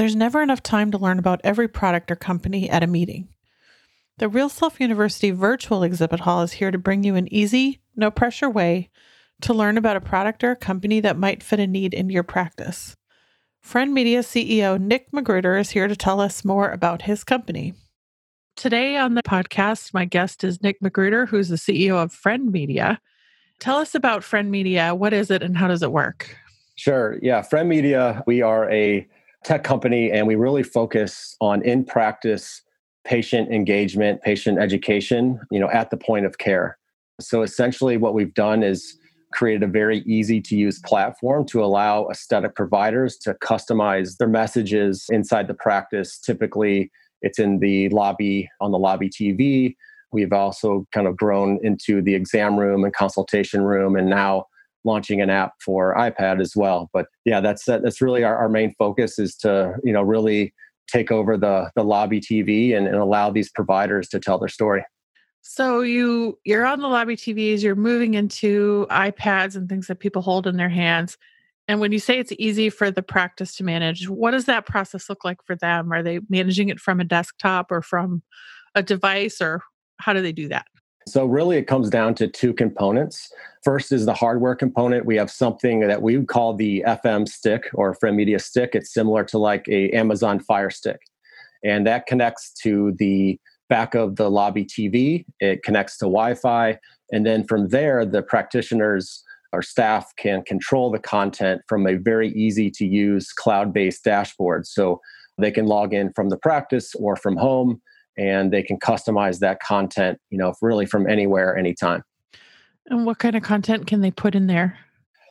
There's never enough time to learn about every product or company at a meeting. The RealSelf University virtual exhibit hall is here to bring you an easy, no pressure way to learn about a product or a company that might fit a need in your practice. Friend Media CEO Nick Magruder is here to tell us more about his company. Today on the podcast, my guest is Nick Magruder, who's the CEO of Friend Media. Tell us about Friend Media. What is it and how does it work? Sure. Yeah. Friend Media, we are a tech company and we really focus on in practice patient engagement, patient education, you know, at the point of care. So essentially what we've done is created a very easy to use platform to allow aesthetic providers to customize their messages inside the practice. Typically, it's in the lobby on the lobby TV. We've also kind of grown into the exam room and consultation room and now launching an app for iPad as well. But yeah, that's that's really our, our main focus is to you know really take over the the lobby TV and, and allow these providers to tell their story. So you you're on the lobby TVs, you're moving into iPads and things that people hold in their hands. And when you say it's easy for the practice to manage, what does that process look like for them? Are they managing it from a desktop or from a device or how do they do that? So, really, it comes down to two components. First is the hardware component. We have something that we call the FM stick or Friend Media stick. It's similar to like a Amazon Fire Stick, and that connects to the back of the lobby TV. It connects to Wi-Fi, and then from there, the practitioners or staff can control the content from a very easy to use cloud-based dashboard. So they can log in from the practice or from home and they can customize that content, you know, really from anywhere, anytime. And what kind of content can they put in there?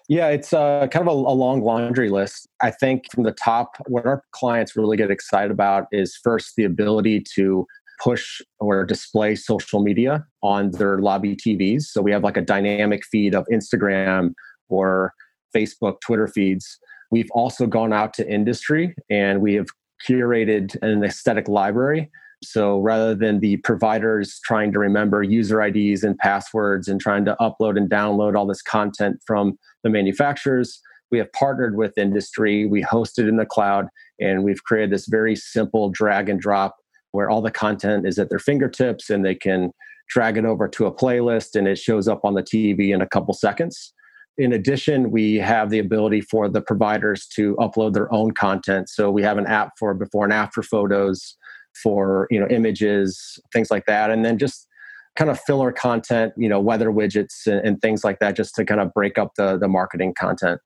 Yeah, it's uh, kind of a, a, long laundry list. I think from the top, what our clients really get excited about is first the ability to push or display social media on their lobby TVs. So we have like a dynamic feed of Instagram or Facebook, Twitter feeds. We've also gone out to industry and we have curated an aesthetic library so rather than the providers trying to remember user IDs and passwords and trying to upload and download all this content from the manufacturers, we have partnered with industry. We host it in the cloud and we've created this very simple drag and drop where all the content is at their fingertips and they can drag it over to a playlist and it shows up on the TV in a couple seconds. In addition, we have the ability for the providers to upload their own content. So we have an app for before and after photos for you know images things like that and then just kind of filler content you know weather widgets and, and things like that just to kind of break up the the marketing content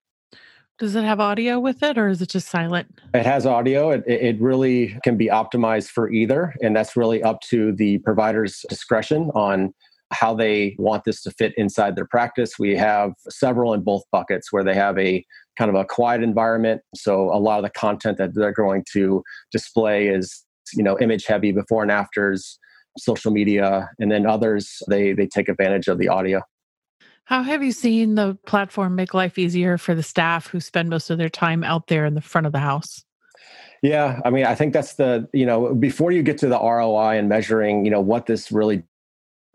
does it have audio with it or is it just silent? It has audio. It, it really can be optimized for either. And that's really up to the provider's discretion on how they want this to fit inside their practice. We have several in both buckets where they have a kind of a quiet environment. So a lot of the content that they're going to display is you know image heavy before and afters social media and then others they they take advantage of the audio. How have you seen the platform make life easier for the staff who spend most of their time out there in the front of the house? Yeah i mean i think that's the you know before you get to the roi and measuring you know what this really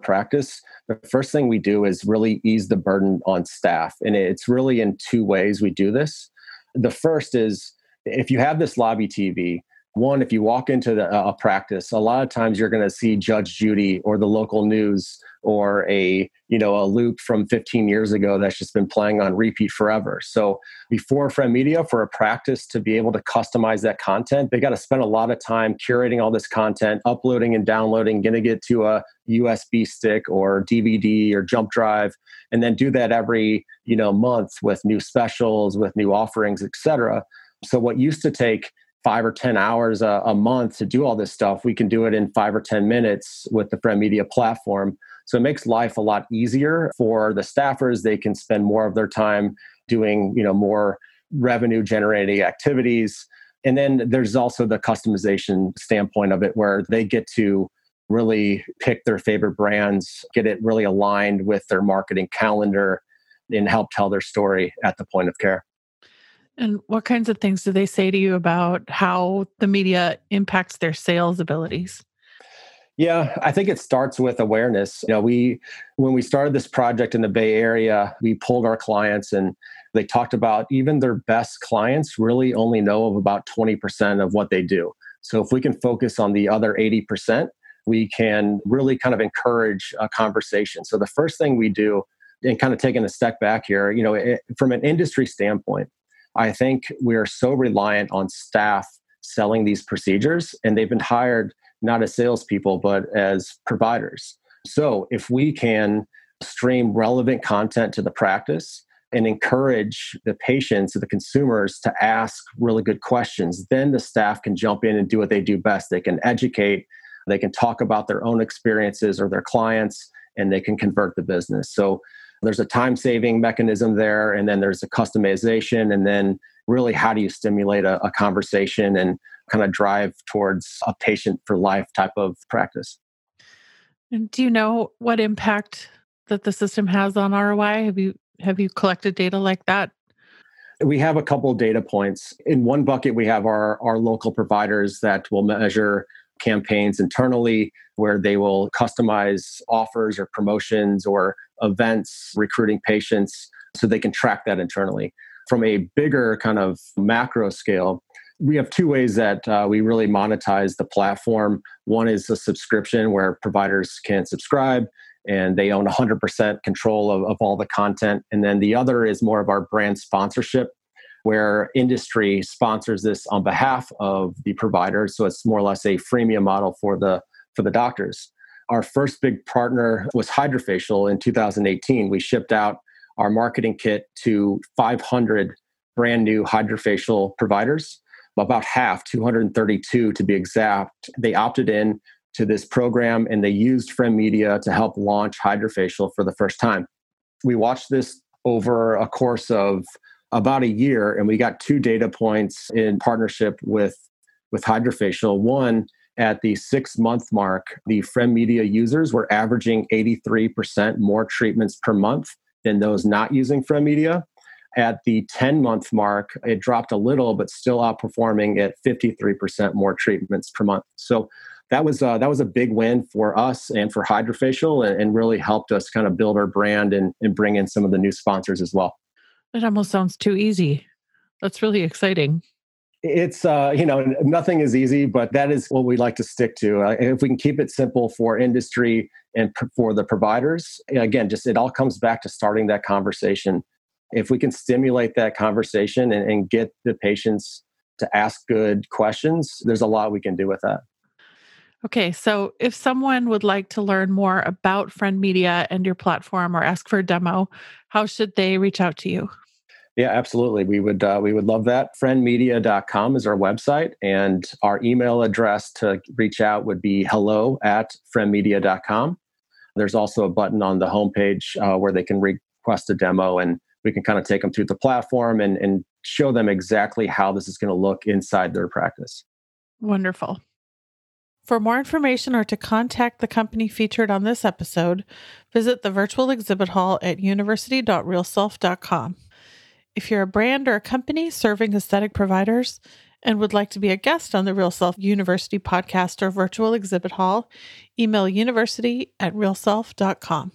practice the first thing we do is really ease the burden on staff. And it's really in two ways we do this. The first is if you have this lobby tv one if you walk into the, a practice a lot of times you're going to see judge judy or the local news or a you know a loop from 15 years ago that's just been playing on repeat forever. So before friend media for a practice to be able to customize that content they got to spend a lot of time curating all this content uploading and downloading getting it to a usb stick or dvd or jump drive and then do that every you know month with new specials with new offerings etc so what used to take five or 10 hours a, a, month to do all this stuff, we can do it in five or 10 minutes with the Friend Media platform. So it makes life a lot easier for the staffers. They can spend more of their time doing, you know, more revenue generating activities. And then there's also the customization standpoint of it where they get to really pick their favorite brands, get it really aligned with their marketing calendar, and help tell their story at the point of care. And what kinds of things do they say to you about how the media impacts their sales abilities? Yeah, I think it starts with awareness. You know, we when we started this project in the Bay Area, we pulled our clients and They talked about even their best clients really only know of about 20% of what they do. So if we can focus on the other 80%, we can really kind of encourage a conversation. So the first thing we do, and kind of taking a step back here, you know, it, from an industry standpoint, I think we are so reliant on staff selling these procedures, and they've been hired not as salespeople, but as providers. So if we can stream relevant content to the practice and encourage the patients the consumers to ask really good questions, then the staff can jump in and do what they do best. They can educate, they can talk about their own experiences or their clients, and they can convert the business. So there's a time saving mechanism there, and then there's a customization, and then really how do you stimulate a, a conversation and kind of drive towards a patient for life type of practice. And do you know what impact that the system has on ROI? Have you have you collected data like that? We have a couple data points. In one bucket, we have our, our local providers that will measure campaigns internally where they will customize offers or promotions or events, recruiting patients, so they can track that internally. From a bigger kind of macro scale, we have two ways that uh, we really monetize the platform. One is a subscription where providers can subscribe and they own 100% control of, of all the content. And then the other is more of our brand sponsorship, where industry sponsors this on behalf of the providers. So it's more or less a freemium model for the for the doctors. Our first big partner was Hydrafacial in 2018. We shipped out our marketing kit to 500 brand new Hydrafacial providers, about half, 232 to be exact. They opted in to this program and they used Friend Media to help launch Hydrafacial for the first time. We watched this over a course of about a year and we got two data points in partnership with with Hydrafacial. One, at the six month mark, the Friend Media users were averaging 83% more treatments per month than those not using Friend Media. At the 10 month mark, it dropped a little, but still outperforming at 53% more treatments per month. So that was uh, that was a big win for us and for Hydrafacial, and, and really helped us kind of build our brand and, and bring in some of the new sponsors as well. It almost sounds too easy. That's really exciting. It's uh, you know nothing is easy, but that is what we like to stick to. Uh, if we can keep it simple for industry and for the providers, again, just it all comes back to starting that conversation. If we can stimulate that conversation and, and get the patients to ask good questions, there's a lot we can do with that. Okay, so if someone would like to learn more about Friend Media and your platform or ask for a demo, how should they reach out to you? Yeah, absolutely. We would uh, we would love that. Friendmedia.com is our website, and our email address to reach out would be hello at friendmedia.com. There's also a button on the homepage uh, where they can request a demo, and we can kind of take them through the platform and, and show them exactly how this is going to look inside their practice. Wonderful. For more information or to contact the company featured on this episode, visit the virtual exhibit hall at university.realself.com. If you're a brand or a company serving aesthetic providers and would like to be a guest on the RealSelf University podcast or virtual exhibit hall, email university at realself.com.